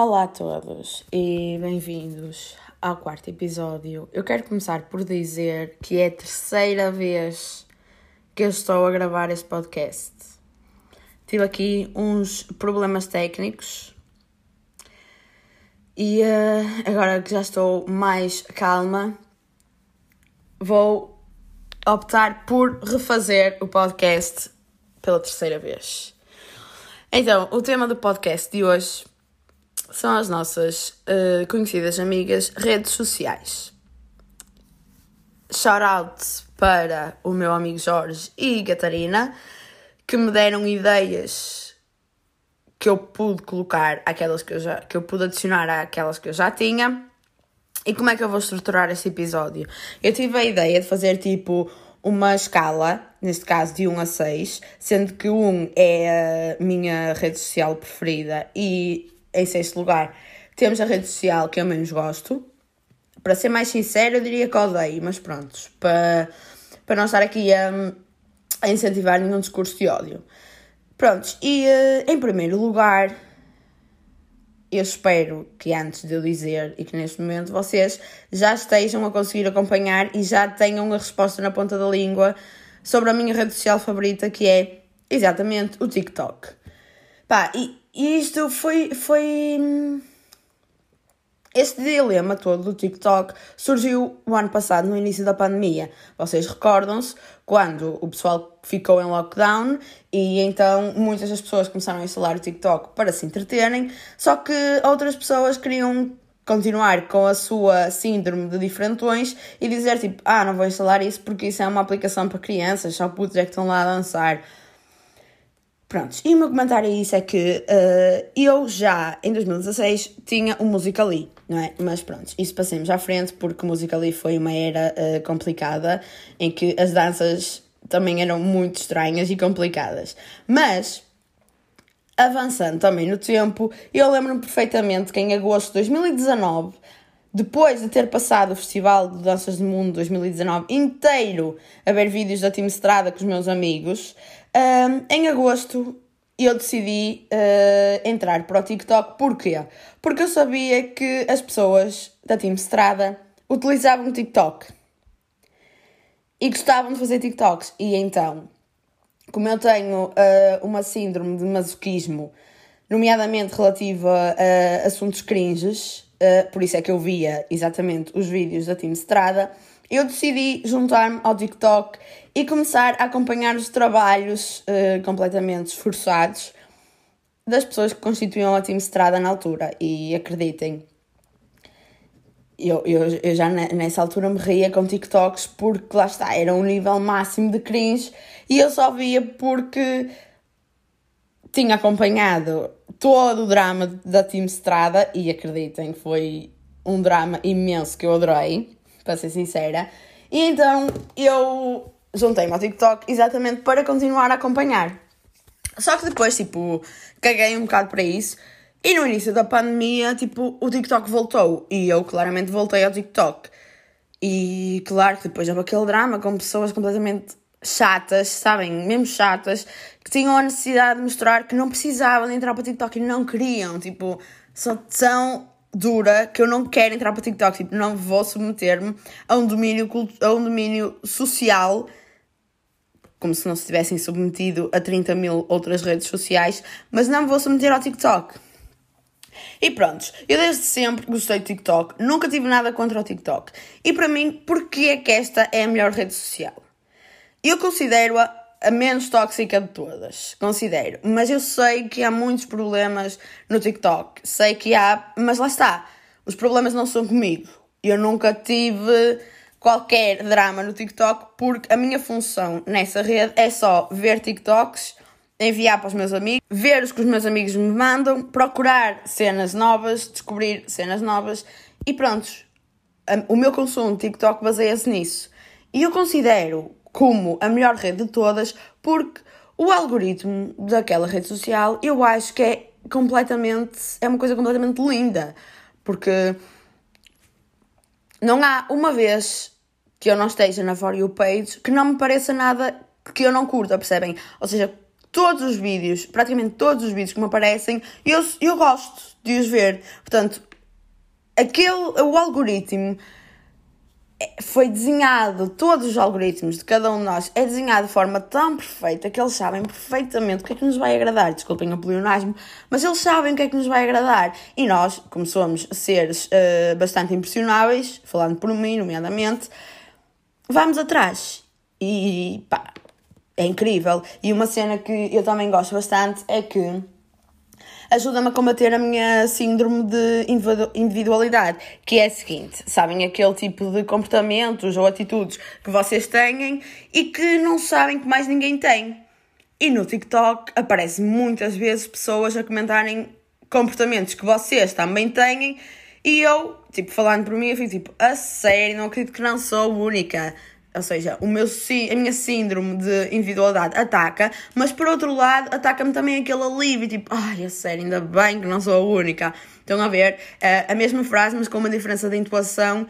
Olá a todos e bem-vindos ao quarto episódio. Eu quero começar por dizer que é a terceira vez que eu estou a gravar este podcast. Tive aqui uns problemas técnicos e uh, agora que já estou mais calma, vou optar por refazer o podcast pela terceira vez. Então, o tema do podcast de hoje são as nossas uh, conhecidas amigas redes sociais. Shout out para o meu amigo Jorge e Catarina, que me deram ideias que eu pude colocar aquelas que eu já que eu pude adicionar àquelas que eu já tinha. E como é que eu vou estruturar este episódio? Eu tive a ideia de fazer tipo uma escala, neste caso de 1 a 6, sendo que 1 é a minha rede social preferida e em sexto lugar temos a rede social que eu menos gosto. Para ser mais sincero, eu diria que odeio, mas pronto, para, para não estar aqui a, a incentivar nenhum discurso de ódio. Prontos, e uh, em primeiro lugar, eu espero que antes de eu dizer e que neste momento vocês já estejam a conseguir acompanhar e já tenham a resposta na ponta da língua sobre a minha rede social favorita, que é exatamente o TikTok. Pá, e, e isto foi, foi este dilema todo do TikTok surgiu o ano passado, no início da pandemia. Vocês recordam-se quando o pessoal ficou em lockdown e então muitas das pessoas começaram a instalar o TikTok para se entreterem, só que outras pessoas queriam continuar com a sua síndrome de diferentões e dizer tipo, ah, não vou instalar isso porque isso é uma aplicação para crianças, só putos é que estão lá a dançar. Prontos, e o meu comentário a isso é que uh, eu já em 2016 tinha o um Musical.ly, não é? Mas pronto, isso passemos à frente porque o Musical.ly foi uma era uh, complicada em que as danças também eram muito estranhas e complicadas. Mas, avançando também no tempo, eu lembro-me perfeitamente que em agosto de 2019 depois de ter passado o Festival de Danças do Mundo 2019 inteiro a ver vídeos da Team Estrada com os meus amigos, um, em agosto eu decidi uh, entrar para o TikTok. Porquê? Porque eu sabia que as pessoas da Team Estrada utilizavam o TikTok e gostavam de fazer TikToks. E então, como eu tenho uh, uma síndrome de masoquismo, nomeadamente relativa a assuntos cringes, uh, por isso é que eu via exatamente os vídeos da Team Estrada eu decidi juntar-me ao TikTok e começar a acompanhar os trabalhos uh, completamente esforçados das pessoas que constituíam a Team Estrada na altura. E acreditem, eu, eu, eu já nessa altura me ria com TikToks porque lá está, era um nível máximo de cringe e eu só via porque tinha acompanhado todo o drama da Team Estrada e acreditem, foi um drama imenso que eu adorei para ser sincera. E então eu juntei-me ao TikTok exatamente para continuar a acompanhar. Só que depois, tipo, caguei um bocado para isso. E no início da pandemia, tipo, o TikTok voltou. E eu claramente voltei ao TikTok. E claro que depois houve aquele drama com pessoas completamente chatas, sabem? Mesmo chatas, que tinham a necessidade de mostrar que não precisavam de entrar para o TikTok e não queriam. Tipo, são tão dura que eu não quero entrar para o TikTok, tipo, não vou submeter-me a um domínio a um domínio social como se não se tivessem submetido a 30 mil outras redes sociais, mas não me vou submeter ao TikTok. E pronto, eu desde sempre gostei do TikTok, nunca tive nada contra o TikTok. E para mim, porquê é que esta é a melhor rede social? Eu considero-a a menos tóxica de todas, considero. Mas eu sei que há muitos problemas no TikTok. Sei que há, mas lá está. Os problemas não são comigo. Eu nunca tive qualquer drama no TikTok porque a minha função nessa rede é só ver TikToks, enviar para os meus amigos, ver os que os meus amigos me mandam, procurar cenas novas, descobrir cenas novas e pronto. O meu consumo de TikTok baseia-se nisso. E eu considero como a melhor rede de todas, porque o algoritmo daquela rede social eu acho que é completamente. é uma coisa completamente linda. Porque não há uma vez que eu não esteja na For You page que não me pareça nada que eu não curta, percebem? Ou seja, todos os vídeos, praticamente todos os vídeos que me aparecem, eu, eu gosto de os ver. Portanto, aquele, o algoritmo foi desenhado, todos os algoritmos de cada um de nós é desenhado de forma tão perfeita que eles sabem perfeitamente o que é que nos vai agradar. Desculpem o pleonasmo, mas eles sabem o que é que nos vai agradar. E nós, como somos seres uh, bastante impressionáveis, falando por mim, nomeadamente, vamos atrás. E pá, é incrível. E uma cena que eu também gosto bastante é que ajuda-me a combater a minha síndrome de individualidade, que é a seguinte: sabem aquele tipo de comportamentos ou atitudes que vocês têm e que não sabem que mais ninguém tem. E no TikTok aparecem muitas vezes pessoas a comentarem comportamentos que vocês também têm e eu, tipo, falando por mim, eu fico tipo, a sério, não acredito que não sou única. Ou seja, o meu, a minha síndrome de individualidade ataca, mas por outro lado, ataca-me também aquele alívio, tipo, ai, a sério, ainda bem que não sou a única. Estão a ver? a mesma frase, mas com uma diferença de intuação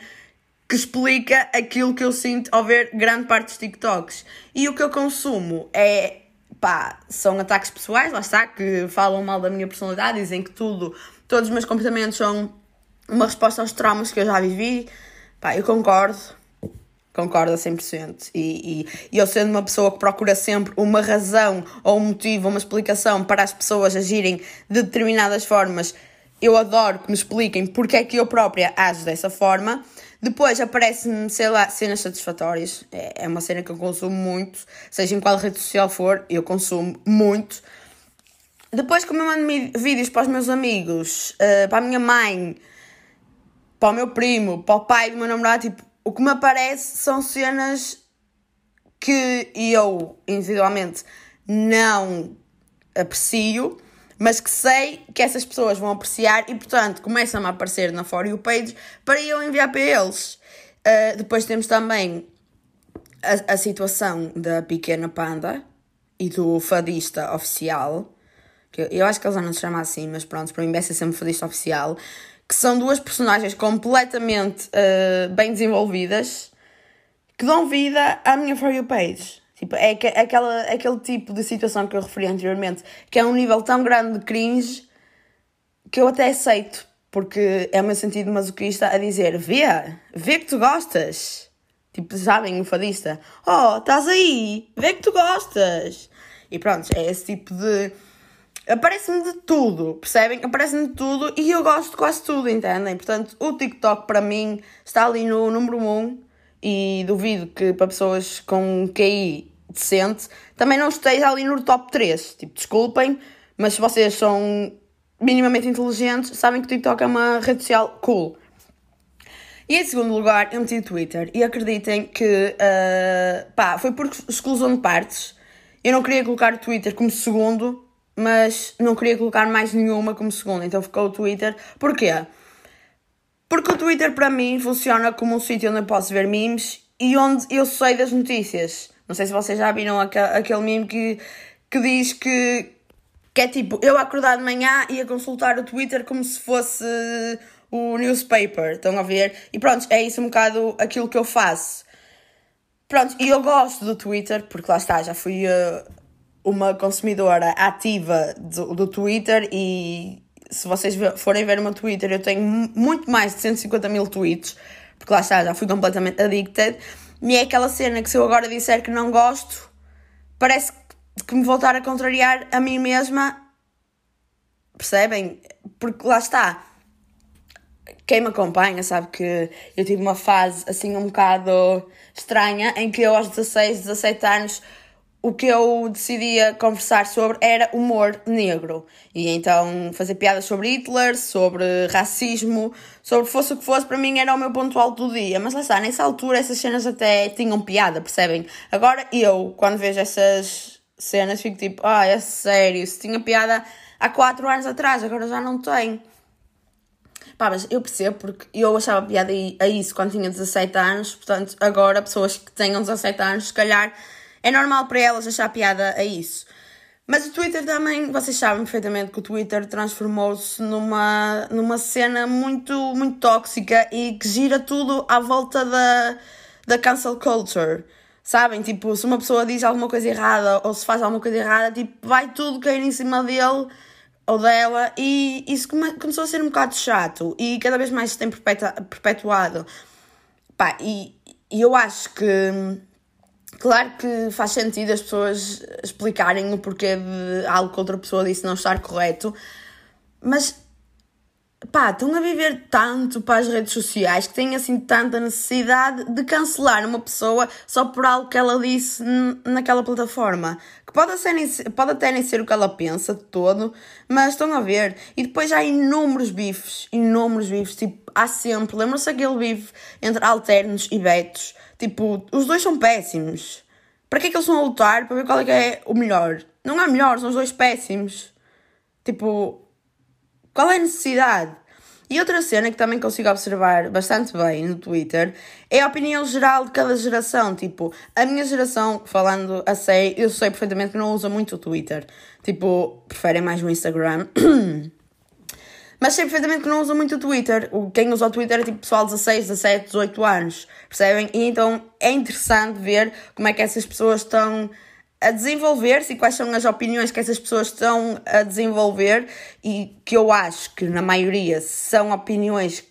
que explica aquilo que eu sinto ao ver grande parte dos TikToks. E o que eu consumo é, pá, são ataques pessoais, lá está, que falam mal da minha personalidade, dizem que tudo, todos os meus comportamentos são uma resposta aos traumas que eu já vivi. Pá, eu concordo, Concordo a 100%. E, e, e eu sendo uma pessoa que procura sempre uma razão ou um motivo, uma explicação para as pessoas agirem de determinadas formas, eu adoro que me expliquem porque é que eu própria ajo dessa forma. Depois aparece-me, sei lá, cenas satisfatórias. É, é uma cena que eu consumo muito, seja em qual rede social for, eu consumo muito. Depois, como eu mando vídeos para os meus amigos, uh, para a minha mãe, para o meu primo, para o pai do meu namorado, tipo, o que me aparece são cenas que eu, individualmente, não aprecio, mas que sei que essas pessoas vão apreciar e, portanto, começam a aparecer na For You page para eu enviar para eles. Uh, depois temos também a, a situação da pequena panda e do fadista oficial, que eu, eu acho que eles não se chamam assim, mas pronto, para mim vai ser sempre fadista oficial, que são duas personagens completamente uh, bem desenvolvidas que dão vida à minha For You page. Tipo, é que, aquela, aquele tipo de situação que eu referi anteriormente, que é um nível tão grande de cringe que eu até aceito, porque é o meu sentido masoquista a dizer: vê, vê que tu gostas. Tipo, sabem, o fadista: oh, estás aí, vê que tu gostas. E pronto, é esse tipo de Aparece-me de tudo, percebem? Aparece-me de tudo e eu gosto de quase tudo, entendem? Portanto, o TikTok para mim está ali no número 1 e duvido que para pessoas com QI decente também não esteja ali no top 3. Tipo, desculpem, mas se vocês são minimamente inteligentes, sabem que o TikTok é uma rede social cool. E em segundo lugar, eu meti o Twitter e acreditem que uh, pá, foi por exclusão de partes. Eu não queria colocar o Twitter como segundo mas não queria colocar mais nenhuma como segunda, então ficou o Twitter. Porquê? Porque o Twitter para mim funciona como um sítio onde eu posso ver memes e onde eu sei das notícias. Não sei se vocês já viram aquele meme que, que diz que, que é tipo eu acordar de manhã e a consultar o Twitter como se fosse o newspaper. Estão a ver? E pronto, é isso um bocado aquilo que eu faço. Pronto, e eu gosto do Twitter, porque lá está, já fui uh, uma consumidora ativa do, do Twitter e se vocês forem ver o meu Twitter, eu tenho muito mais de 150 mil tweets, porque lá está, já fui completamente addicted. E é aquela cena que se eu agora disser que não gosto, parece que me voltar a contrariar a mim mesma. Percebem? Porque lá está. Quem me acompanha sabe que eu tive uma fase assim um bocado estranha em que eu aos 16, 17 anos o que eu decidia conversar sobre era humor negro. E então fazer piadas sobre Hitler, sobre racismo, sobre fosse o que fosse, para mim era o meu ponto alto do dia. Mas lá está, nessa altura essas cenas até tinham piada, percebem? Agora eu, quando vejo essas cenas, fico tipo, ah, é sério, se tinha piada há 4 anos atrás, agora já não tem. Pá, mas eu percebo porque eu achava piada a isso quando tinha 17 anos, portanto, agora pessoas que tenham 17 anos, se calhar é normal para elas achar piada a isso. Mas o Twitter também, vocês sabem perfeitamente que o Twitter transformou-se numa, numa cena muito, muito tóxica e que gira tudo à volta da, da cancel culture. Sabem? Tipo, se uma pessoa diz alguma coisa errada ou se faz alguma coisa errada, tipo, vai tudo cair em cima dele ou dela e isso come começou a ser um bocado chato e cada vez mais se tem perpetuado. Pá, e, e eu acho que, claro que faz sentido as pessoas explicarem o porquê de algo que outra pessoa disse não estar correto, mas pá, estão a viver tanto para as redes sociais que têm assim tanta necessidade de cancelar uma pessoa só por algo que ela disse naquela plataforma. Que pode, ser, pode até nem ser o que ela pensa de todo, mas estão a ver. E depois há inúmeros bifes, inúmeros bifes. Tipo, há sempre, lembram-se aquele bife entre alternos e betos? Tipo, os dois são péssimos. Para que é que eles a lutar para ver qual é que é o melhor? Não há melhor, são os dois péssimos. Tipo, qual é a necessidade? E outra cena que também consigo observar bastante bem no Twitter é a opinião geral de cada geração. Tipo, a minha geração, falando a sério, eu sei perfeitamente que não usa muito o Twitter. Tipo, preferem mais o Instagram. Mas sei perfeitamente que não usa muito o Twitter. Quem usa o Twitter é tipo pessoal de 16, 17, 18 anos. Percebem? E então é interessante ver como é que essas pessoas estão a desenvolver-se e quais são as opiniões que essas pessoas estão a desenvolver e que eu acho que na maioria são opiniões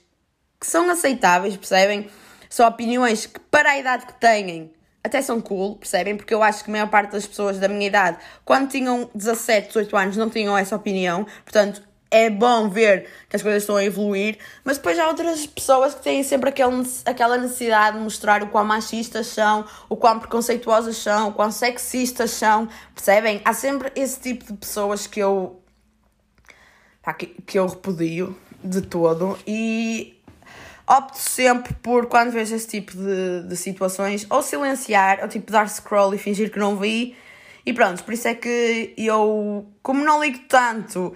que são aceitáveis, percebem? São opiniões que para a idade que têm até são cool, percebem? Porque eu acho que a maior parte das pessoas da minha idade, quando tinham 17, 18 anos, não tinham essa opinião. Portanto, é bom ver que as coisas estão a evoluir, mas depois há outras pessoas que têm sempre aquele, aquela necessidade de mostrar o quão machistas são, o quão preconceituosas são, o quão sexistas são, percebem? Há sempre esse tipo de pessoas que eu, pá, que, que eu repudio de todo e opto sempre por, quando vejo esse tipo de, de situações, ou silenciar, ou tipo dar scroll e fingir que não vi. E pronto, por isso é que eu, como não ligo tanto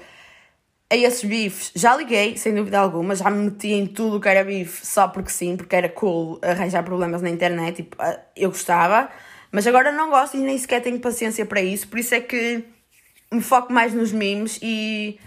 a esses bifes já liguei, sem dúvida alguma, já me meti em tudo que era bife só porque sim, porque era cool arranjar problemas na internet, tipo, ah, eu gostava, mas agora não gosto e nem sequer tenho paciência para isso, por isso é que me foco mais nos memes e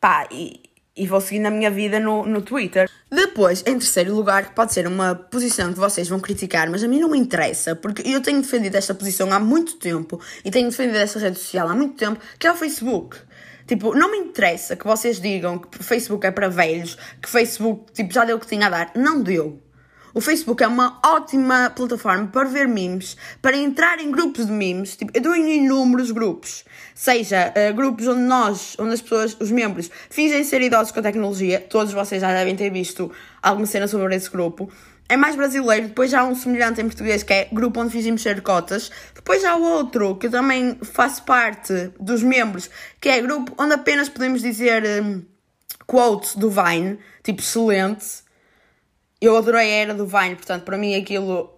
pá, e, e vou seguir na minha vida no, no Twitter. Depois, em terceiro lugar, que pode ser uma posição que vocês vão criticar, mas a mim não me interessa, porque eu tenho defendido esta posição há muito tempo e tenho defendido esta rede social há muito tempo, que é o Facebook. Tipo, não me interessa que vocês digam que Facebook é para velhos, que Facebook tipo, já deu o que tinha a dar. Não deu. O Facebook é uma ótima plataforma para ver memes, para entrar em grupos de memes. Tipo, eu estou em inúmeros grupos. Seja uh, grupos onde nós, onde as pessoas, os membros, fingem ser idosos com a tecnologia. Todos vocês já devem ter visto alguma cena sobre esse grupo é mais brasileiro. Depois há um semelhante em português que é Grupo Onde Fingimos Ser Cotas. Depois há outro que eu também faço parte dos membros, que é Grupo onde apenas podemos dizer um, quotes do Vine, tipo excelente. Eu adorei a era do Vine, portanto, para mim aquilo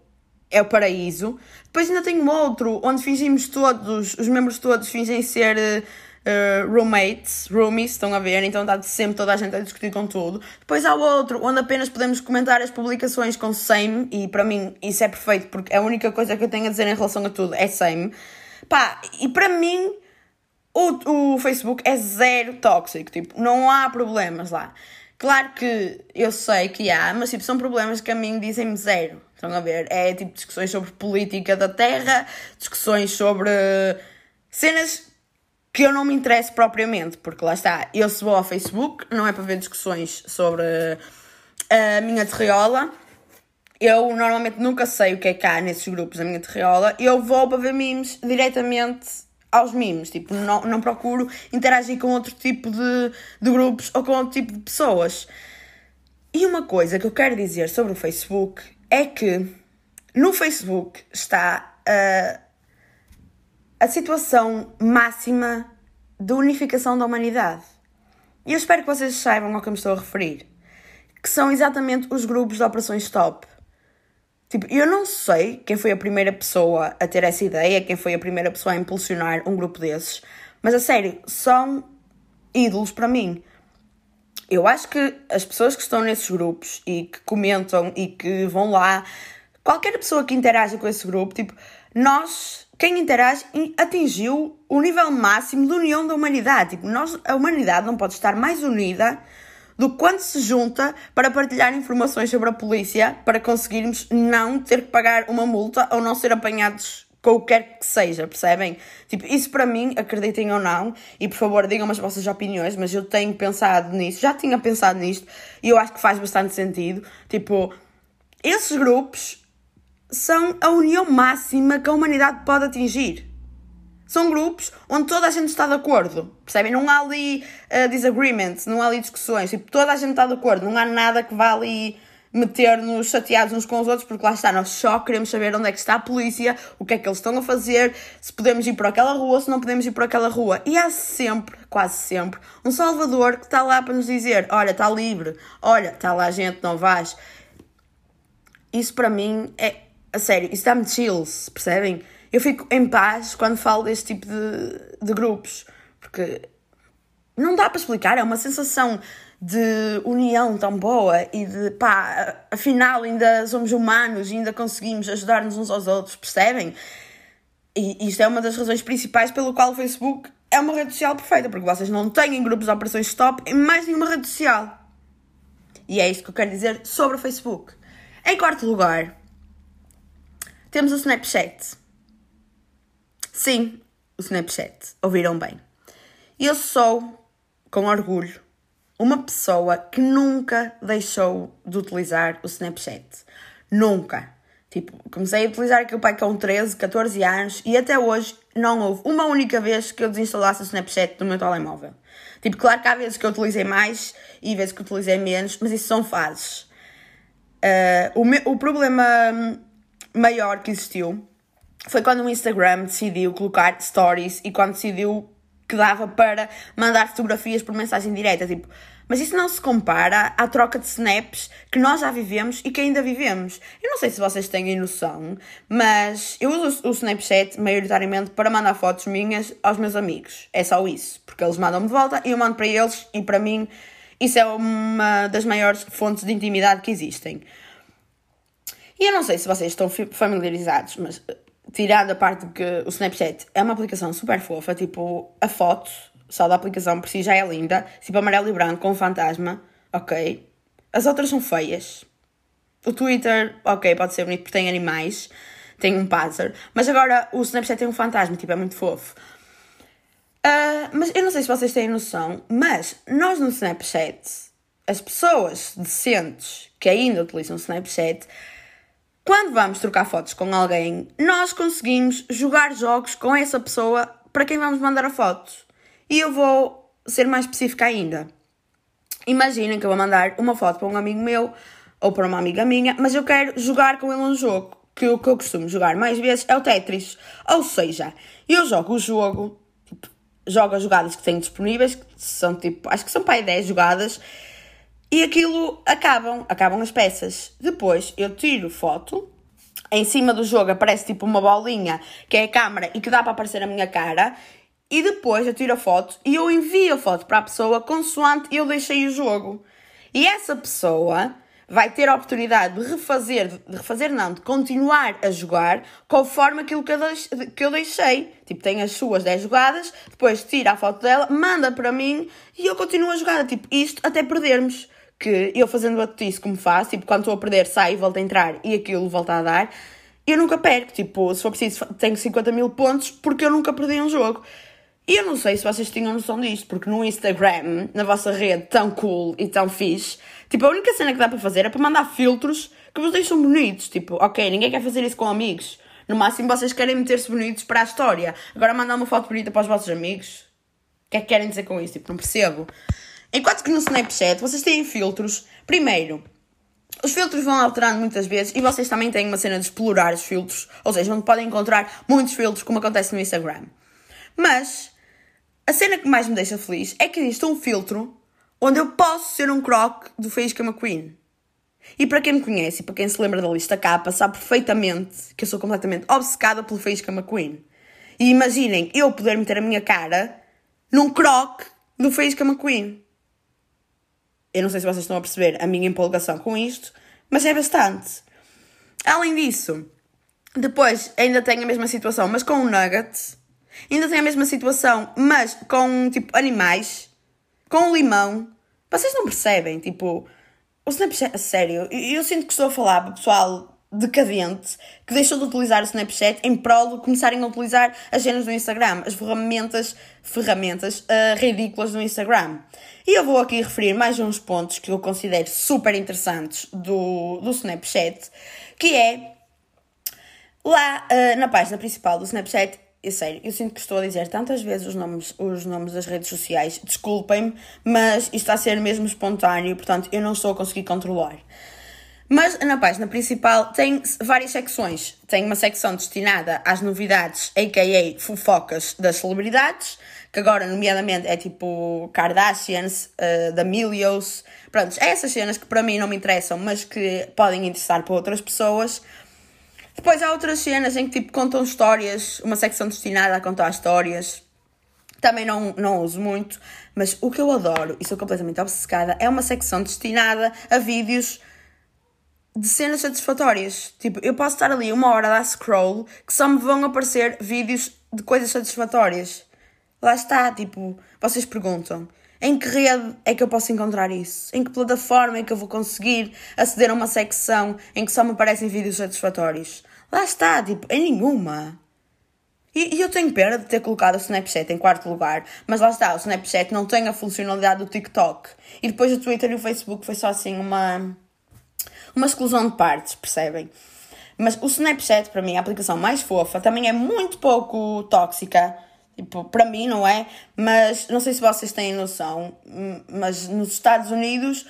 é o paraíso. Depois ainda tenho outro onde fingimos todos, os membros todos fingem ser. Uh, roommates, roomies, estão a ver, então está sempre toda a gente a discutir com tudo. Depois há outro onde apenas podemos comentar as publicações com same, e para mim isso é perfeito, porque a única coisa que eu tenho a dizer em relação a tudo é same. Pá, e para mim o, o Facebook é zero tóxico, tipo, não há problemas lá. Claro que eu sei que há, mas tipo, são problemas que a mim dizem-me zero. Estão a ver? É tipo discussões sobre política da terra, discussões sobre cenas que eu não me interesso propriamente, porque lá está, eu se vou ao Facebook, não é para ver discussões sobre a minha terriola. Eu normalmente nunca sei o que é que há nesses grupos da minha terriola. Eu vou para ver memes diretamente aos memes. Tipo, não, não procuro interagir com outro tipo de, de grupos ou com outro tipo de pessoas. E uma coisa que eu quero dizer sobre o Facebook é que no Facebook está a a situação máxima de unificação da humanidade. E eu espero que vocês saibam ao que eu me estou a referir. Que são exatamente os grupos de operações stop. Tipo, eu não sei quem foi a primeira pessoa a ter essa ideia, quem foi a primeira pessoa a impulsionar um grupo desses, mas a sério, são ídolos para mim. Eu acho que as pessoas que estão nesses grupos e que comentam e que vão lá, qualquer pessoa que interaja com esse grupo, tipo, nós quem interage atingiu o nível máximo de união da humanidade. Tipo, nós, a humanidade não pode estar mais unida do quanto se junta para partilhar informações sobre a polícia para conseguirmos não ter que pagar uma multa ou não ser apanhados com o que quer que seja, percebem? Tipo, isso para mim, acreditem ou não, e por favor digam-me as vossas opiniões, mas eu tenho pensado nisso, já tinha pensado nisto, e eu acho que faz bastante sentido. Tipo, esses grupos são a união máxima que a humanidade pode atingir. São grupos onde toda a gente está de acordo, percebem? Não há ali uh, disagreements, não há ali discussões, tipo, toda a gente está de acordo, não há nada que vá ali meter-nos chateados uns com os outros, porque lá está, nós só queremos saber onde é que está a polícia, o que é que eles estão a fazer, se podemos ir por aquela rua, se não podemos ir por aquela rua. E há sempre, quase sempre, um salvador que está lá para nos dizer: olha, está livre, olha, está lá gente, não vais. Isso para mim é, a sério, isso dá-me chills, percebem? eu fico em paz quando falo deste tipo de, de grupos, porque não dá para explicar, é uma sensação de união tão boa e de pá, afinal ainda somos humanos e ainda conseguimos ajudar-nos uns aos outros, percebem? E isto é uma das razões principais pelo qual o Facebook é uma rede social perfeita, porque vocês não têm grupos de operações stop em mais nenhuma rede social. E é isto que eu quero dizer sobre o Facebook. Em quarto lugar, temos o Snapchat. Sim, o Snapchat. Ouviram bem. Eu sou, com orgulho, uma pessoa que nunca deixou de utilizar o Snapchat. Nunca. Tipo, comecei a utilizar aquele pai com 13, 14 anos e até hoje não houve uma única vez que eu desinstalasse o Snapchat do meu telemóvel. Tipo, claro que há vezes que eu utilizei mais e vezes que utilizei menos, mas isso são fases. Uh, o, me, o problema maior que existiu foi quando o Instagram decidiu colocar stories e quando decidiu que dava para mandar fotografias por mensagem direta, tipo, mas isso não se compara à troca de snaps que nós já vivemos e que ainda vivemos. Eu não sei se vocês têm noção, mas eu uso o Snapchat maioritariamente para mandar fotos minhas aos meus amigos. É só isso, porque eles mandam-me de volta e eu mando para eles e para mim isso é uma das maiores fontes de intimidade que existem. E eu não sei se vocês estão familiarizados, mas tirando a parte de que o Snapchat é uma aplicação super fofa, tipo, a foto só da aplicação por si já é linda, tipo amarelo e branco com um fantasma, ok. As outras são feias. O Twitter, ok, pode ser bonito porque tem animais, tem um pássaro, mas agora o Snapchat tem um fantasma, tipo, é muito fofo. Uh, mas eu não sei se vocês têm noção, mas nós no Snapchat, as pessoas decentes que ainda utilizam o Snapchat, quando vamos trocar fotos com alguém, nós conseguimos jogar jogos com essa pessoa para quem vamos mandar a foto. E eu vou ser mais específica ainda. Imaginem que eu vou mandar uma foto para um amigo meu ou para uma amiga minha, mas eu quero jogar com ele um jogo. Que o que eu costumo jogar mais vezes é o Tetris. Ou seja, eu jogo o jogo, tipo, jogo as jogadas que tenho disponíveis, que são tipo, acho que são para aí 10 jogadas, e aquilo acabam, acabam as peças. Depois eu tiro foto, em cima do jogo aparece tipo uma bolinha que é a câmera e que dá para aparecer a minha cara. E depois eu tiro a foto e eu envio a foto para a pessoa consoante eu deixei o jogo. E essa pessoa vai ter a oportunidade de refazer, de refazer não, de continuar a jogar conforme aquilo que eu, que eu deixei. Tipo, tem as suas 10 jogadas, depois tira a foto dela, manda para mim e eu continuo a jogar. Tipo, isto até perdermos que eu fazendo isso como faço, tipo, quando estou a perder, saio e volto a entrar e aquilo volta a dar, eu nunca perco. Tipo, se for preciso, tenho 50 mil pontos porque eu nunca perdi um jogo. E eu não sei se vocês tinham noção disto, porque no Instagram, na vossa rede tão cool e tão fixe, tipo, a única cena que dá para fazer é para mandar filtros que vos deixam bonitos. Tipo, ok, ninguém quer fazer isso com amigos. No máximo vocês querem meter-se bonitos para a história. Agora mandar uma foto bonita para os vossos amigos. O que é que querem dizer com isso? Tipo, não percebo. Enquanto que no Snapchat vocês têm filtros. Primeiro, os filtros vão alterando muitas vezes e vocês também têm uma cena de explorar os filtros, ou seja, onde podem encontrar muitos filtros, como acontece no Instagram. Mas a cena que mais me deixa feliz é que existe um filtro onde eu posso ser um croc do Faísca McQueen. E para quem me conhece e para quem se lembra da lista capa, sabe perfeitamente que eu sou completamente obcecada pelo Faísca McQueen. E imaginem eu poder meter a minha cara num croc do Faísca McQueen. Eu não sei se vocês estão a perceber a minha empolgação com isto, mas é bastante. Além disso, depois ainda tenho a mesma situação, mas com o nugget. Ainda tenho a mesma situação, mas com tipo animais, com limão, Vocês não percebem, tipo, o Snapchat, sério, eu, eu sinto que estou a falar para pessoal decadente que deixou de utilizar o Snapchat em prol de começarem a utilizar as cenas do Instagram, as ferramentas, ferramentas uh, ridículas do Instagram. E eu vou aqui referir mais uns pontos que eu considero super interessantes do, do Snapchat, que é lá uh, na página principal do Snapchat eu sério, eu sinto que estou a dizer tantas vezes os nomes, os nomes das redes sociais, desculpem-me, mas isto está a ser mesmo espontâneo, portanto eu não estou a conseguir controlar. Mas na página principal tem várias secções. Tem uma secção destinada às novidades, a.k.a. fofocas das celebridades, que agora, nomeadamente, é tipo Kardashians, uh, da Milios. Pronto, é essas cenas que para mim não me interessam, mas que podem interessar para outras pessoas. Depois há outras cenas em que tipo contam histórias, uma secção destinada a contar histórias. Também não, não uso muito, mas o que eu adoro e sou completamente obcecada é uma secção destinada a vídeos de cenas satisfatórias. Tipo, eu posso estar ali uma hora a dar scroll que só me vão aparecer vídeos de coisas satisfatórias. Lá está, tipo, vocês perguntam. Em que rede é que eu posso encontrar isso? Em que plataforma é que eu vou conseguir aceder a uma secção em que só me aparecem vídeos satisfatórios? Lá está, tipo, em nenhuma. E, e eu tenho pena de ter colocado o Snapchat em quarto lugar, mas lá está, o Snapchat não tem a funcionalidade do TikTok. E depois o Twitter e o Facebook foi só assim uma uma exclusão de partes, percebem? Mas o Snapchat, para mim, é a aplicação mais fofa, também é muito pouco tóxica. Tipo, para mim, não é? Mas não sei se vocês têm noção, mas nos Estados Unidos,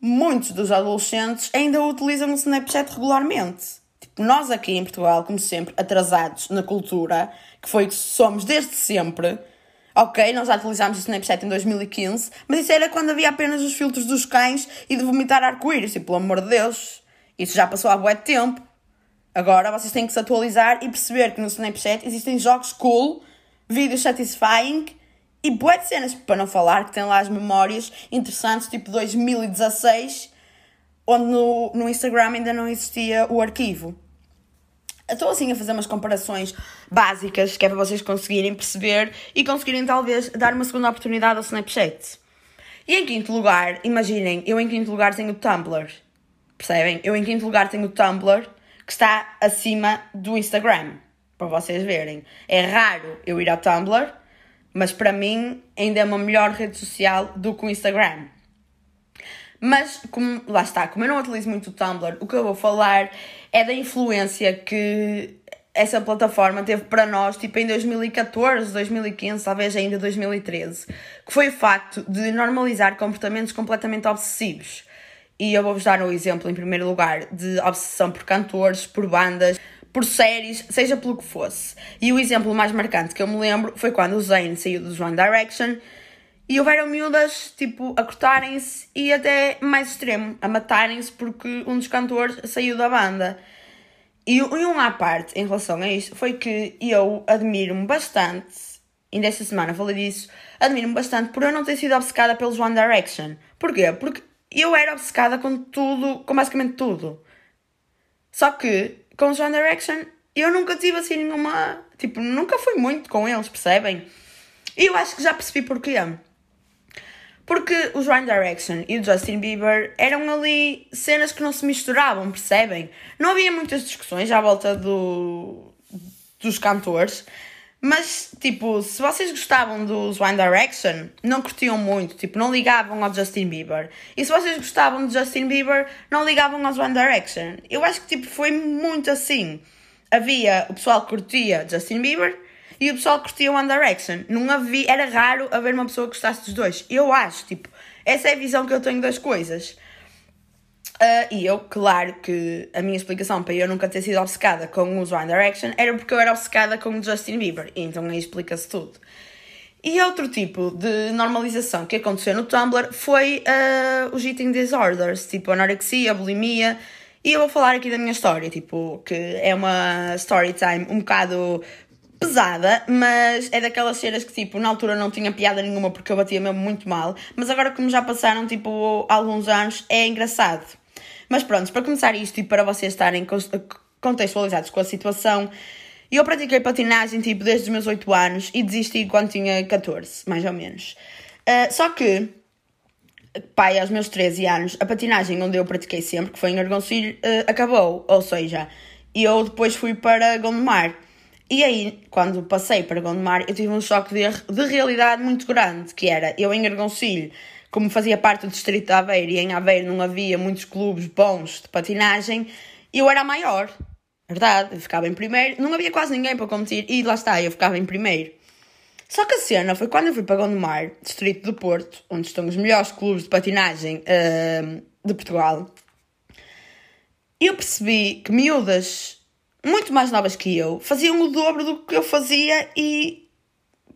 muitos dos adolescentes ainda utilizam o Snapchat regularmente. Tipo, nós aqui em Portugal, como sempre, atrasados na cultura, que foi que somos desde sempre, Ok, nós já utilizámos o Snapchat em 2015, mas isso era quando havia apenas os filtros dos cães e de vomitar arco-íris. E pelo amor de Deus, isso já passou há bué tempo. Agora vocês têm que se atualizar e perceber que no Snapchat existem jogos cool, vídeos satisfying e bué de cenas. Para não falar que tem lá as memórias interessantes, tipo 2016, onde no, no Instagram ainda não existia o arquivo. Estou assim a fazer umas comparações básicas que é para vocês conseguirem perceber e conseguirem talvez dar uma segunda oportunidade ao Snapchat. E em quinto lugar, imaginem, eu em quinto lugar tenho o Tumblr. Percebem? Eu em quinto lugar tenho o Tumblr que está acima do Instagram. Para vocês verem. É raro eu ir ao Tumblr, mas para mim ainda é uma melhor rede social do que o Instagram. Mas, como, lá está, como eu não utilizo muito o Tumblr, o que eu vou falar é da influência que essa plataforma teve para nós, tipo em 2014, 2015, talvez ainda 2013, que foi o facto de normalizar comportamentos completamente obsessivos. E eu vou-vos dar um exemplo, em primeiro lugar, de obsessão por cantores, por bandas, por séries, seja pelo que fosse. E o exemplo mais marcante que eu me lembro foi quando o Zayn saiu do One Direction e houveram miúdas, tipo, a cortarem-se e até mais extremo, a matarem-se porque um dos cantores saiu da banda. E, e um à parte em relação a isto foi que eu admiro-me bastante, ainda esta semana falei disso, admiro-me bastante por eu não ter sido obcecada pelos One Direction. Porquê? Porque eu era obcecada com tudo, com basicamente tudo. Só que com os One Direction eu nunca tive assim nenhuma. Tipo, nunca fui muito com eles, percebem? E eu acho que já percebi porquê. Porque os One Direction e o Justin Bieber eram ali cenas que não se misturavam, percebem? Não havia muitas discussões à volta do, dos cantores, mas, tipo, se vocês gostavam dos One Direction, não curtiam muito, tipo, não ligavam ao Justin Bieber. E se vocês gostavam de Justin Bieber, não ligavam aos One Direction. Eu acho que, tipo, foi muito assim. Havia o pessoal que curtia Justin Bieber e o pessoal curtia One Direction. Não havia, era raro haver uma pessoa que gostasse dos dois. Eu acho, tipo, essa é a visão que eu tenho das coisas. Uh, e eu, claro que a minha explicação para eu nunca ter sido obcecada com os One Direction era porque eu era obcecada com o Justin Bieber. Então aí explica-se tudo. E outro tipo de normalização que aconteceu no Tumblr foi uh, os eating disorders, tipo anorexia, bulimia. E eu vou falar aqui da minha história, tipo, que é uma story time um bocado pesada, mas é daquelas cenas que, tipo, na altura não tinha piada nenhuma porque eu batia mesmo muito mal, mas agora, como já passaram, tipo, alguns anos, é engraçado. Mas pronto, para começar isto e para vocês estarem contextualizados com a situação, eu pratiquei patinagem, tipo, desde os meus 8 anos e desisti quando tinha 14, mais ou menos. Uh, só que pai, aos meus 13 anos, a patinagem onde eu pratiquei sempre, que foi em Argoncilho, uh, acabou. Ou seja, eu depois fui para Gondomar. E aí, quando passei para Gondomar, eu tive um choque de, de realidade muito grande, que era, eu em Argoncilho, como fazia parte do distrito de Aveiro, e em Aveiro não havia muitos clubes bons de patinagem, eu era a maior. Verdade, eu ficava em primeiro, não havia quase ninguém para competir, e lá está, eu ficava em primeiro. Só que a cena foi quando eu fui para Gondomar, distrito do Porto, onde estão os melhores clubes de patinagem uh, de Portugal, eu percebi que miúdas muito mais novas que eu faziam o dobro do que eu fazia e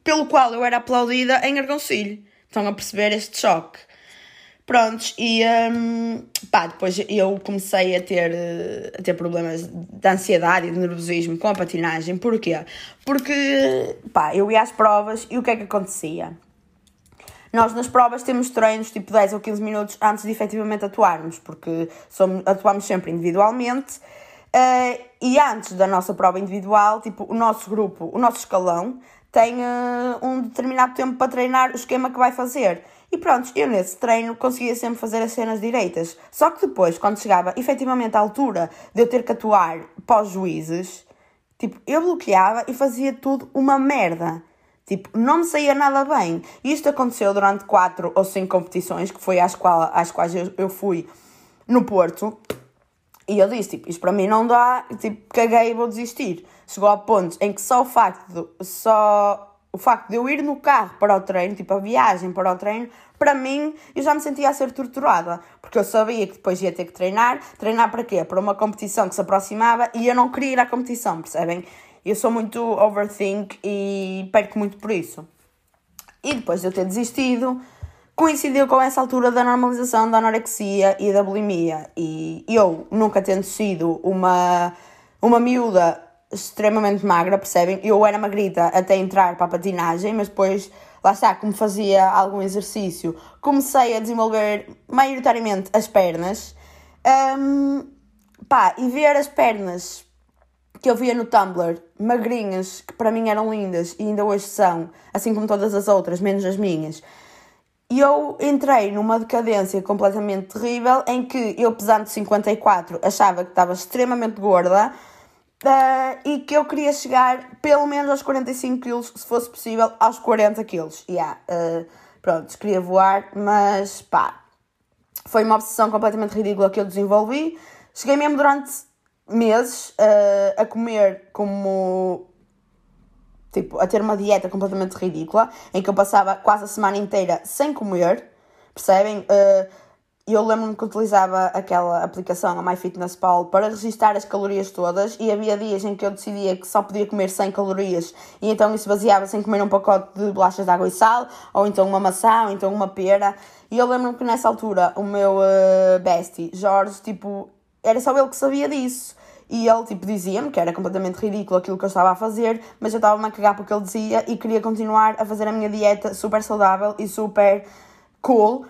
pelo qual eu era aplaudida em Argoncilho. Estão a perceber este choque. Prontos, e um, pá, depois eu comecei a ter, a ter problemas de ansiedade e de nervosismo com a patinagem. Porquê? Porque, pá, eu ia às provas e o que é que acontecia? Nós nas provas temos treinos tipo 10 ou 15 minutos antes de efetivamente atuarmos, porque somos, atuamos sempre individualmente. Uh, e antes da nossa prova individual, tipo, o nosso grupo, o nosso escalão, tem uh, um determinado tempo para treinar o esquema que vai fazer. E pronto, eu nesse treino conseguia sempre fazer as cenas direitas. Só que depois, quando chegava efetivamente à altura de eu ter que atuar pós juízes, tipo, eu bloqueava e fazia tudo uma merda. Tipo, não me saía nada bem. E isto aconteceu durante quatro ou cinco competições, que foi às, qual, às quais eu, eu fui no Porto. E eu disse, tipo, isto para mim não dá, tipo, caguei e vou desistir. Chegou ao ponto em que só o facto de, só o facto de eu ir no carro para o treino, tipo a viagem para o treino, para mim eu já me sentia a ser torturada, porque eu sabia que depois ia ter que treinar. Treinar para quê? Para uma competição que se aproximava e eu não queria ir à competição, percebem? Eu sou muito overthink e perco muito por isso. E depois de eu ter desistido, coincidiu com essa altura da normalização da anorexia e da bulimia. E eu, nunca tendo sido uma, uma miúda extremamente magra, percebem? Eu era magrita até entrar para a patinagem, mas depois, lá está, como fazia algum exercício, comecei a desenvolver maioritariamente as pernas. Um, pá, e ver as pernas que eu via no Tumblr, magrinhas, que para mim eram lindas e ainda hoje são, assim como todas as outras, menos as minhas. E eu entrei numa decadência completamente terrível em que eu, pesando 54, achava que estava extremamente gorda Uh, e que eu queria chegar pelo menos aos 45 quilos, se fosse possível, aos 40 quilos. Yeah, uh, pronto, queria voar, mas pá, foi uma obsessão completamente ridícula que eu desenvolvi. Cheguei mesmo durante meses uh, a comer como. Tipo, a ter uma dieta completamente ridícula, em que eu passava quase a semana inteira sem comer, percebem? Uh, eu lembro-me que utilizava aquela aplicação, a MyFitnessPal, para registrar as calorias todas e havia dias em que eu decidia que só podia comer 100 calorias e então isso baseava-se em comer um pacote de bolachas de água e sal, ou então uma maçã, ou então uma pera. E eu lembro-me que nessa altura o meu uh, bestie, Jorge, tipo, era só ele que sabia disso. E ele, tipo, dizia-me que era completamente ridículo aquilo que eu estava a fazer, mas eu estava-me a cagar porque ele dizia e queria continuar a fazer a minha dieta super saudável e super cool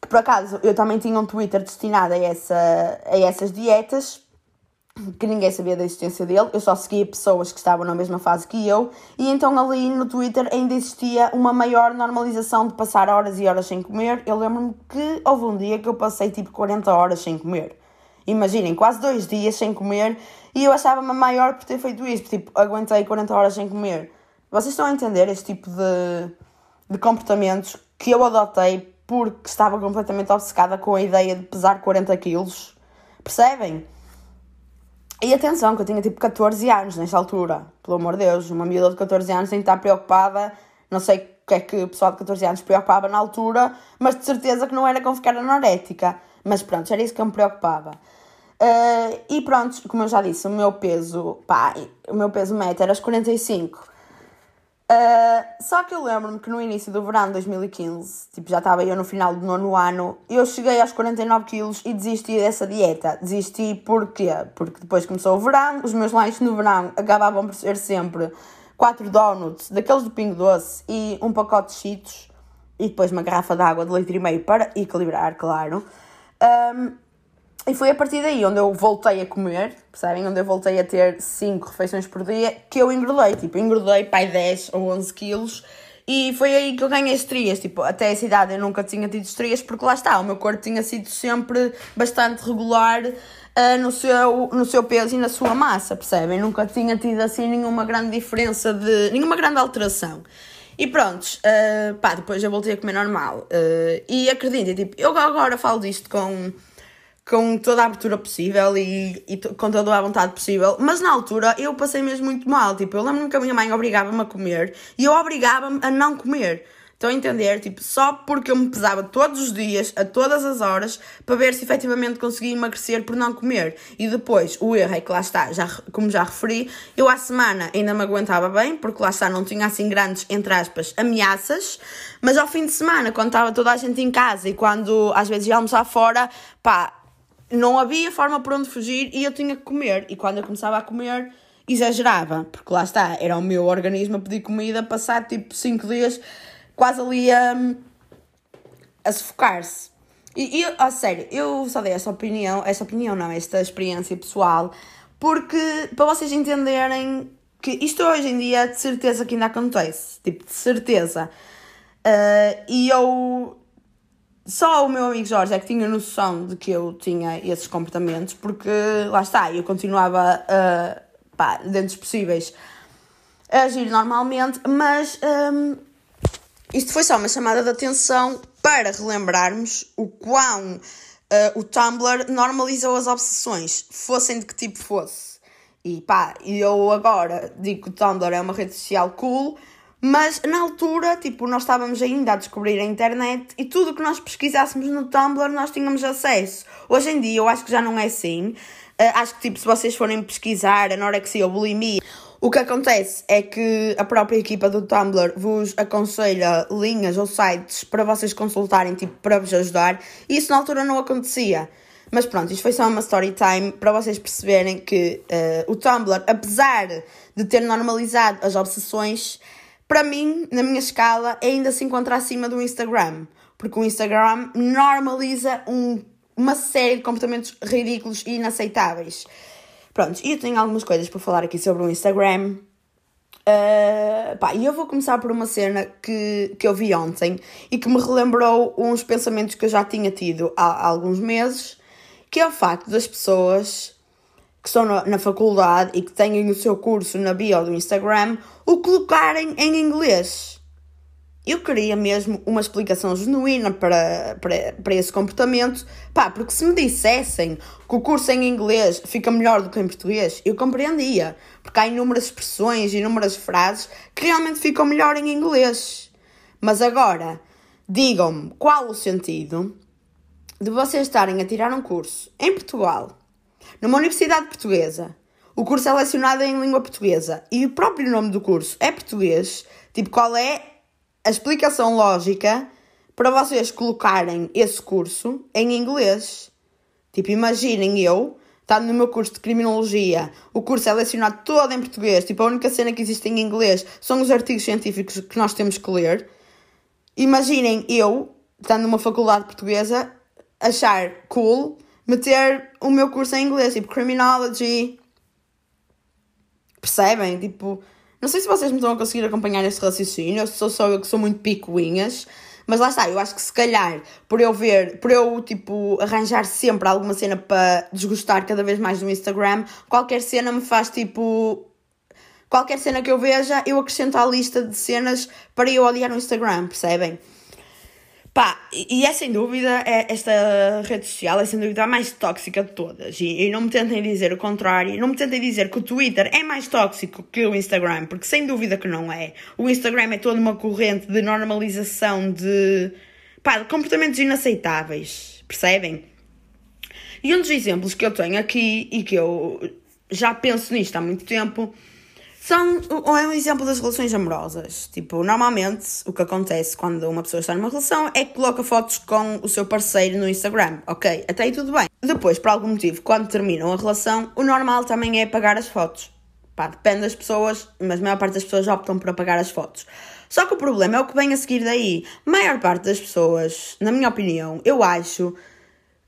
que por acaso eu também tinha um Twitter destinado a, essa, a essas dietas, que ninguém sabia da existência dele, eu só seguia pessoas que estavam na mesma fase que eu, e então ali no Twitter ainda existia uma maior normalização de passar horas e horas sem comer. Eu lembro-me que houve um dia que eu passei tipo 40 horas sem comer. Imaginem, quase dois dias sem comer, e eu achava-me maior por ter feito isso, tipo, aguentei 40 horas sem comer. Vocês estão a entender este tipo de, de comportamentos que eu adotei porque estava completamente obcecada com a ideia de pesar 40 quilos. Percebem? E atenção, que eu tinha tipo 14 anos nesta altura. Pelo amor de Deus, uma miúda de 14 anos tem que estar preocupada. Não sei o que é que o pessoal de 14 anos preocupava na altura, mas de certeza que não era com ficar anorética. Mas pronto, era isso que eu me preocupava. Uh, e pronto, como eu já disse, o meu peso, pá, o meu peso médio era os 45. Uh, só que eu lembro-me que no início do verão de 2015, tipo, já estava eu no final do nono ano, eu cheguei aos 49 quilos e desisti dessa dieta. Desisti porquê? Porque depois começou o verão, os meus lanches no verão acabavam por ser sempre 4 donuts, daqueles do Pingo Doce, e um pacote de cheetos, e depois uma garrafa de água de litro e meio para equilibrar, claro. Um, e foi a partir daí onde eu voltei a comer, percebem? Onde eu voltei a ter 5 refeições por dia que eu engordei. Tipo, engordei pai 10 ou 11 quilos E foi aí que eu ganhei estrias. Tipo, até essa idade eu nunca tinha tido estrias, porque lá está, o meu corpo tinha sido sempre bastante regular uh, no, seu, no seu peso e na sua massa, percebem? Nunca tinha tido assim nenhuma grande diferença de. nenhuma grande alteração. E pronto, uh, pá, depois eu voltei a comer normal. Uh, e acreditem, tipo, eu agora falo disto com, com toda a abertura possível e, e com toda a vontade possível, mas na altura eu passei mesmo muito mal. Tipo, eu lembro-me que a minha mãe obrigava-me a comer e eu obrigava-me a não comer. Estão a entender? Tipo, só porque eu me pesava todos os dias, a todas as horas, para ver se efetivamente conseguia emagrecer por não comer. E depois, o erro é que lá está, já, como já referi, eu à semana ainda me aguentava bem, porque lá está, não tinha assim grandes, entre aspas, ameaças, mas ao fim de semana, quando estava toda a gente em casa e quando às vezes ia almoçar fora, pá, não havia forma por onde fugir e eu tinha que comer. E quando eu começava a comer, exagerava, porque lá está, era o meu organismo a pedir comida, passar tipo 5 dias quase ali a, a sufocar-se. E, e, a sério, eu só dei essa opinião, essa opinião não, esta experiência pessoal, porque para vocês entenderem que isto hoje em dia de certeza que ainda acontece, tipo, de certeza. Uh, e eu só o meu amigo Jorge é que tinha noção de que eu tinha esses comportamentos, porque lá está, eu continuava, uh, pá, dentro dos possíveis, a agir normalmente, mas um, isto foi só uma chamada de atenção para relembrarmos o quão uh, o Tumblr normalizou as obsessões, fossem de que tipo fosse. E pá, eu agora digo que o Tumblr é uma rede social cool, mas na altura, tipo, nós estávamos ainda a descobrir a internet e tudo que nós pesquisássemos no Tumblr nós tínhamos acesso. Hoje em dia eu acho que já não é assim. Uh, acho que, tipo, se vocês forem pesquisar anorexia ou bulimia, o que acontece é que a própria equipa do Tumblr vos aconselha linhas ou sites para vocês consultarem, tipo, para vos ajudar. E isso na altura não acontecia. Mas pronto, isto foi só uma story time para vocês perceberem que uh, o Tumblr, apesar de ter normalizado as obsessões, para mim, na minha escala, ainda se encontra acima do Instagram. Porque o Instagram normaliza um, uma série de comportamentos ridículos e inaceitáveis. Pronto, e eu tenho algumas coisas para falar aqui sobre o Instagram. Uh, pá, e eu vou começar por uma cena que, que eu vi ontem e que me relembrou uns pensamentos que eu já tinha tido há, há alguns meses, que é o facto das pessoas que estão na, na faculdade e que têm o seu curso na bio do Instagram o colocarem em inglês. Eu queria mesmo uma explicação genuína para, para, para esse comportamento, pá, porque se me dissessem que o curso em inglês fica melhor do que em português, eu compreendia, porque há inúmeras expressões, inúmeras frases que realmente ficam melhor em inglês. Mas agora, digam-me qual o sentido de vocês estarem a tirar um curso em Portugal, numa universidade portuguesa, o curso é lecionado em língua portuguesa e o próprio nome do curso é português, tipo, qual é a explicação lógica para vocês colocarem esse curso em inglês. Tipo, imaginem eu, estando no meu curso de criminologia, o curso é lecionado todo em português, tipo, a única cena que existe em inglês são os artigos científicos que nós temos que ler. Imaginem eu, estando numa faculdade portuguesa, achar cool meter o meu curso em inglês, tipo, criminology. Percebem? Tipo, não sei se vocês me estão a conseguir acompanhar este raciocínio, sou só eu que sou muito picuinhas, mas lá está, eu acho que se calhar, por eu ver, por eu, tipo, arranjar sempre alguma cena para desgostar cada vez mais do Instagram, qualquer cena me faz, tipo... Qualquer cena que eu veja, eu acrescento à lista de cenas para eu odiar no Instagram, percebem? Pá, e é sem dúvida, é, esta rede social é sem dúvida a mais tóxica de todas. E, e, não me tentem dizer o contrário, não me tentem dizer que o Twitter é mais tóxico que o Instagram, porque sem dúvida que não é. O Instagram é toda uma corrente de normalização de, pá, de comportamentos inaceitáveis, percebem? E um dos exemplos que eu tenho aqui e que eu já penso nisto há muito tempo são é um exemplo das relações amorosas. Tipo, normalmente o que acontece quando uma pessoa está numa relação é que coloca fotos com o seu parceiro no Instagram. Ok, até aí tudo bem. Depois, por algum motivo, quando terminam a relação, o normal também é apagar as fotos. Pá, depende das pessoas, mas a maior parte das pessoas optam por apagar as fotos. Só que o problema é o que vem a seguir daí. A maior parte das pessoas, na minha opinião, eu acho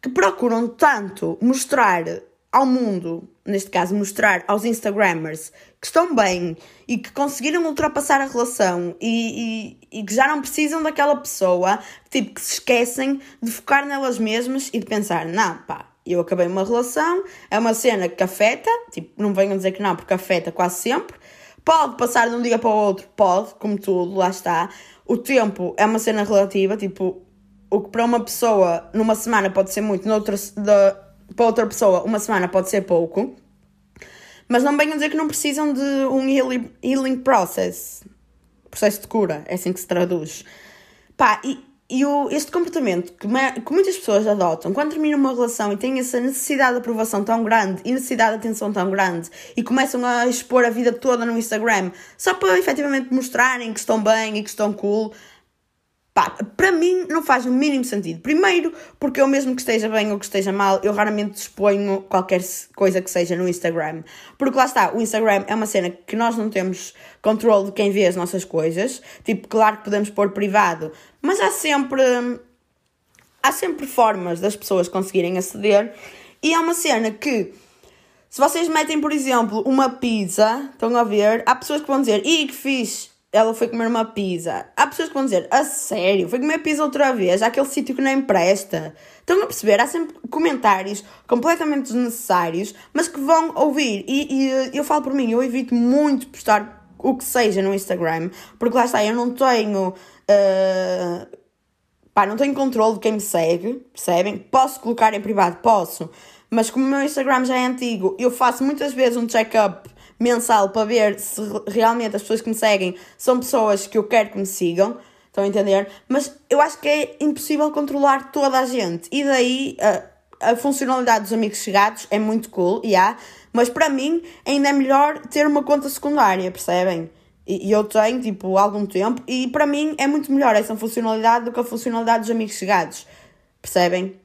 que procuram tanto mostrar ao mundo neste caso, mostrar aos Instagrammers que estão bem e que conseguiram ultrapassar a relação e, e, e, que já não precisam daquela pessoa, tipo, que se esquecem de focar nelas mesmas e de pensar, não, pá, eu acabei uma relação, é uma cena que afeta, tipo, não venham dizer que não, porque afeta quase sempre. Pode passar de um dia para o outro, pode, como tudo, lá está. O tempo é uma cena relativa, tipo, o que para uma pessoa numa semana pode ser muito, noutra, de, para outra pessoa uma semana pode ser pouco. Mas não venham dizer que não precisam de um healing, process. Processo de cura, é assim que se traduz. Pá, e, e o, este comportamento que, que muitas pessoas adotam quando terminam uma relação e têm essa necessidade de aprovação tão grande e necessidade de atenção tão grande e começam a expor a vida toda no Instagram só para efetivamente mostrarem que estão bem e que estão cool, Pá, para mim não faz o mínimo sentido. Primeiro, porque eu mesmo que esteja bem ou que esteja mal, eu raramente exponho qualquer coisa que seja no Instagram. Porque lá está, o Instagram é uma cena que nós não temos controle de quem vê as nossas coisas. Tipo, claro que podemos pôr privado, mas há sempre há sempre formas das pessoas conseguirem aceder. E é uma cena que se vocês metem, por exemplo, uma pizza, estão a ver, há pessoas que vão dizer, ih, que fixe, ela foi comer uma pizza. Há pessoas que vão dizer, a sério, foi comer pizza outra vez, aquele sítio que nem presta. Estão a perceber? Há sempre comentários completamente desnecessários, mas que vão ouvir. E, e eu falo por mim, eu evito muito postar o que seja no Instagram, porque lá está, eu não tenho. Uh, pá, não tenho controle de quem me segue, percebem? Posso colocar em privado? Posso. Mas como o meu Instagram já é antigo, eu faço muitas vezes um check-up mensal para ver se realmente as pessoas que me seguem são pessoas que eu quero que me sigam. Estão a entender? Mas eu acho que é impossível controlar toda a gente. E daí a, a funcionalidade dos amigos chegados é muito cool, yeah, mas para mim ainda é melhor ter uma conta secundária, percebem? E, e eu tenho, tipo, algum tempo, e para mim é muito melhor essa funcionalidade do que a funcionalidade dos amigos chegados, percebem?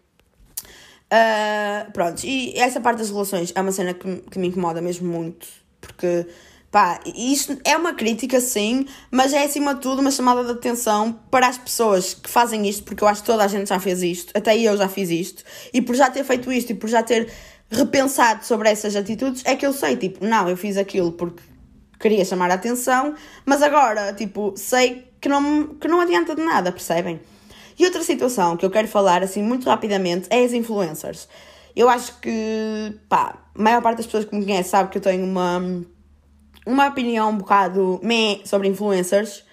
Uh, pronto, e essa parte das relações é uma cena que, que me incomoda mesmo muito porque, pá, isto é uma crítica, sim, mas é acima de tudo uma chamada de atenção para as pessoas que fazem isto, porque eu acho que toda a gente já fez isto, até eu já fiz isto, e por já ter feito isto e por já ter repensado sobre essas atitudes, é que eu sei, tipo, não, eu fiz aquilo porque queria chamar a atenção, mas agora, tipo, sei que não, que não adianta de nada, percebem? E outra situação que eu quero falar, assim, muito rapidamente, é as influencers. Eu acho que, pá, a maior parte das pessoas que me conhecem sabe que eu tenho uma, uma opinião um bocado meh sobre influencers,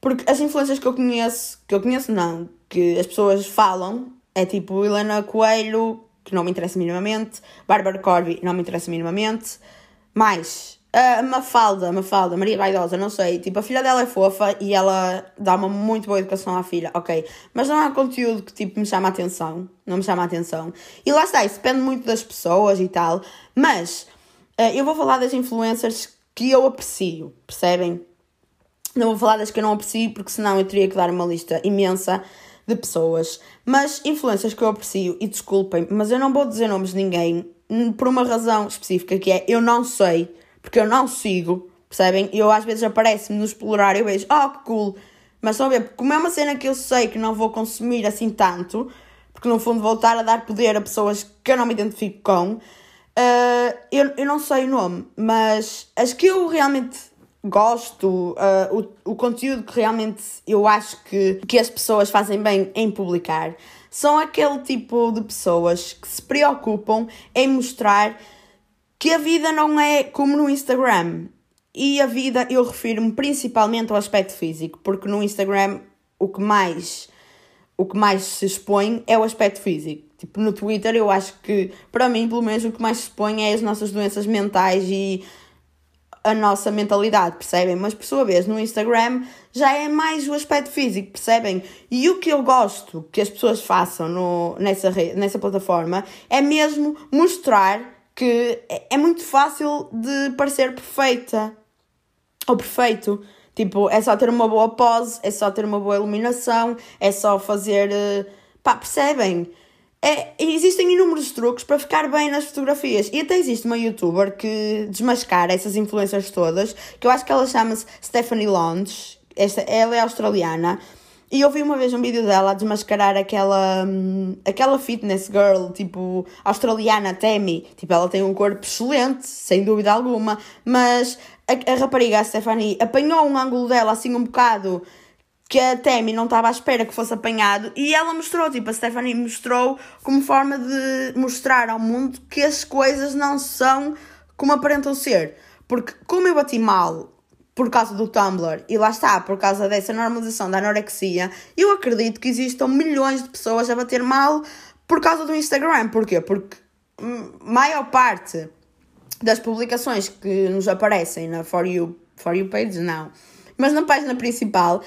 porque as influencers que eu conheço, que eu conheço não, que as pessoas falam, é tipo Helena Coelho, que não me interessa minimamente, Bárbara Corby, não me interessa minimamente, mais Uh, Mafalda, Mafalda, Maria Vaidosa, não sei. Tipo, a filha dela é fofa e ela dá uma muito boa educação à filha, ok. Mas não há conteúdo que, tipo, me chama a atenção. Não me chama a atenção. E lá está, isso depende muito das pessoas e tal. Mas uh, eu vou falar das influencers que eu aprecio, percebem? Não vou falar das que eu não aprecio, porque senão eu teria que dar uma lista imensa de pessoas. Mas influencers que eu aprecio, e desculpem, mas eu não vou dizer nomes de ninguém por uma razão específica, que é eu não sei porque eu não sigo, percebem? Eu às vezes aparece-me no explorar e eu vejo, oh que cool, mas estão a ver, como é uma cena que eu sei que não vou consumir assim tanto, porque no fundo voltar a dar poder a pessoas que eu não me identifico com, uh, eu, eu não sei o nome, mas as que eu realmente gosto, uh, o, o conteúdo que realmente eu acho que, que as pessoas fazem bem em publicar, são aquele tipo de pessoas que se preocupam em mostrar que a vida não é como no Instagram. E a vida, eu refiro-me principalmente ao aspecto físico, porque no Instagram o que mais o que mais se expõe é o aspecto físico. Tipo, no Twitter eu acho que, para mim, pelo menos, o que mais se expõe é as nossas doenças mentais e a nossa mentalidade, percebem? Mas, por sua vez, no Instagram já é mais o aspecto físico, percebem? E o que eu gosto que as pessoas façam no, nessa, nessa plataforma é mesmo mostrar que é, é muito fácil de parecer perfeita ou perfeito. Tipo, é só ter uma boa pose, é só ter uma boa iluminação, é só fazer. Eh, pá, percebem? É, existem inúmeros truques para ficar bem nas fotografias. E até existe uma youtuber que desmascara essas influências todas, que eu acho que ela chama-se Stephanie Longe. Esta, ela é australiana. E eu vi uma vez um vídeo dela a desmascarar aquela, hum, aquela fitness girl, tipo, australiana, Tammy. Tipo, ela tem um corpo excelente, sem dúvida alguma, mas a, a rapariga, a Stephanie, apanhou um ângulo dela assim um bocado que a Tammy não estava à espera que fosse apanhado e ela mostrou, tipo, a Stephanie mostrou como forma de mostrar ao mundo que as coisas não são como aparentam ser. Porque como eu bati mal por causa do Tumblr e lá está, por causa dessa normalização da anorexia, eu acredito que existam milhões de pessoas a bater mal por causa do Instagram. Porquê? Porque maior parte das publicações que nos aparecem na For You, For you page, não, mas na página principal,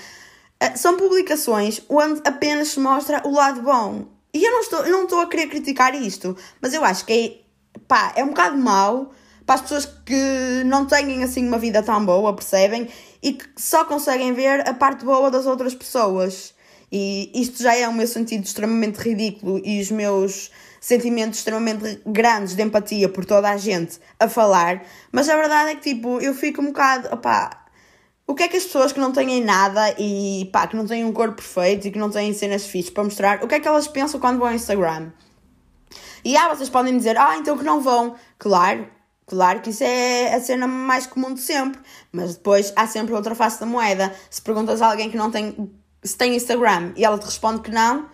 eh, são publicações onde apenas se mostra o lado bom. E eu não estou, não estou a querer criticar isto, mas eu acho que é, pá, é um bocado mau para as pessoas que não têm assim uma vida tão boa, percebem? E que só conseguem ver a parte boa das outras pessoas. E isto já é o meu sentido extremamente ridículo e os meus sentimentos extremamente grandes de empatia por toda a gente a falar, mas a verdade é que tipo, eu fico um bocado, opá, o que é que as pessoas que não têm nada e pá, que não têm um corpo perfeito e que não têm cenas fixas para mostrar, o que é que elas pensam quando vão ao Instagram? E ah, vocês podem dizer, ah, então que não vão. Claro, Claro que isso é a cena mais comum de sempre, mas depois há sempre outra face da moeda. Se perguntas a alguém que não tem, se tem Instagram e ela te responde que não, o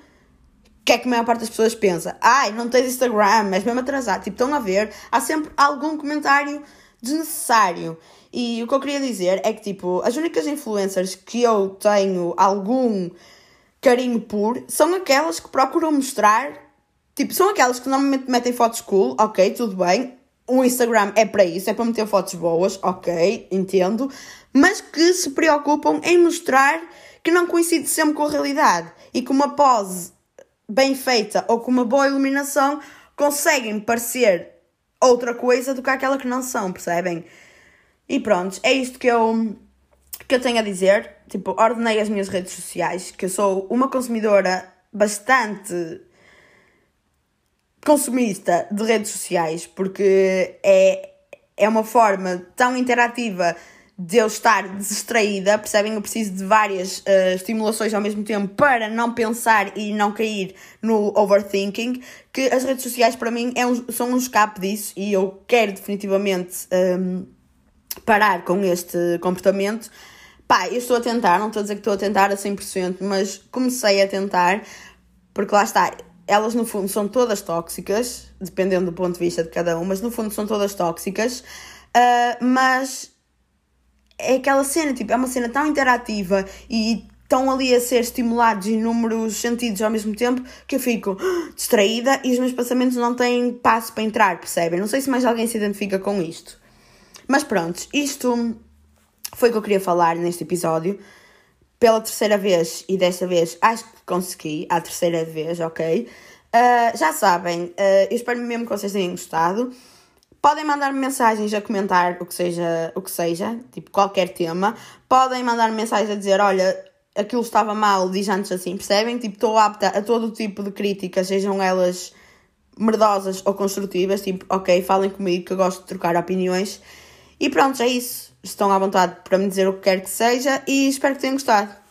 que é que a maior parte das pessoas pensa? Ai, não tens Instagram, és mesmo atrasado. Tipo, estão a ver, há sempre algum comentário desnecessário. E o que eu queria dizer é que, tipo, as únicas influencers que eu tenho algum carinho por são aquelas que procuram mostrar. Tipo, são aquelas que normalmente metem fotos cool, ok, tudo bem o Instagram é para isso, é para meter fotos boas, ok, entendo, mas que se preocupam em mostrar que não coincide sempre com a realidade e que uma pose bem feita ou com uma boa iluminação conseguem parecer outra coisa do que aquela que não são, percebem? E pronto, é isto que eu, que eu tenho a dizer. Tipo, ordenei as minhas redes sociais, que eu sou uma consumidora bastante consumista de redes sociais, porque é, é uma forma tão interativa de eu estar distraída, percebem? Eu preciso de várias uh, estimulações ao mesmo tempo para não pensar e não cair no overthinking, que as redes sociais para mim é um, são um escape disso e eu quero definitivamente um, ehm, parar com este comportamento. Pá, eu estou a tentar, não estou a dizer que estou a tentar a 100%, mas comecei a tentar, porque lá está, elas no fundo são todas tóxicas, dependendo do ponto de vista de cada um, mas no fundo são todas tóxicas. Uh, mas é aquela cena, tipo, é uma cena tão interativa e estão ali a ser estimulados inúmeros sentidos ao mesmo tempo que eu fico distraída e os meus pensamentos não têm passo para entrar, percebem? Não sei se mais alguém se identifica com isto. Mas pronto, isto foi o que eu queria falar neste episódio pela terceira vez e desta vez acho que consegui, a terceira vez, ok? Uh, já sabem, uh, eu espero mesmo que vocês tenham gostado. Podem mandar-me mensagens a comentar o que seja, o que seja, tipo qualquer tema. Podem mandar-me mensagens a dizer, olha, aquilo estava mal, diz antes assim, percebem? Tipo, estou apta a todo tipo de críticas, sejam elas merdosas ou construtivas, tipo, ok, falem comigo que eu gosto de trocar opiniões. E pronto, é isso estão à vontade para me dizer o que quer que seja e espero que tenham gostado.